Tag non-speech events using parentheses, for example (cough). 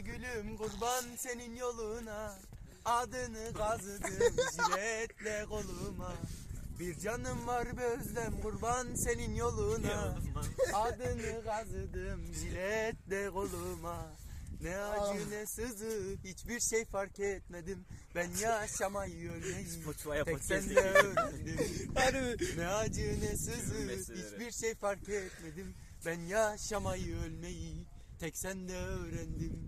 gülüm kurban senin yoluna. Adını kazıdım (laughs) jiletle koluma. Bir canım var be özlem kurban senin yoluna. Adını kazıdım jiletle koluma. Ne acı ne sızı hiçbir şey fark etmedim. Ben yaşamayı ölmeyi tek podcast senle öğrendim Ne acı ne sızı hiçbir şey fark etmedim. Ben yaşamayı ölmeyi tek sende öğrendim.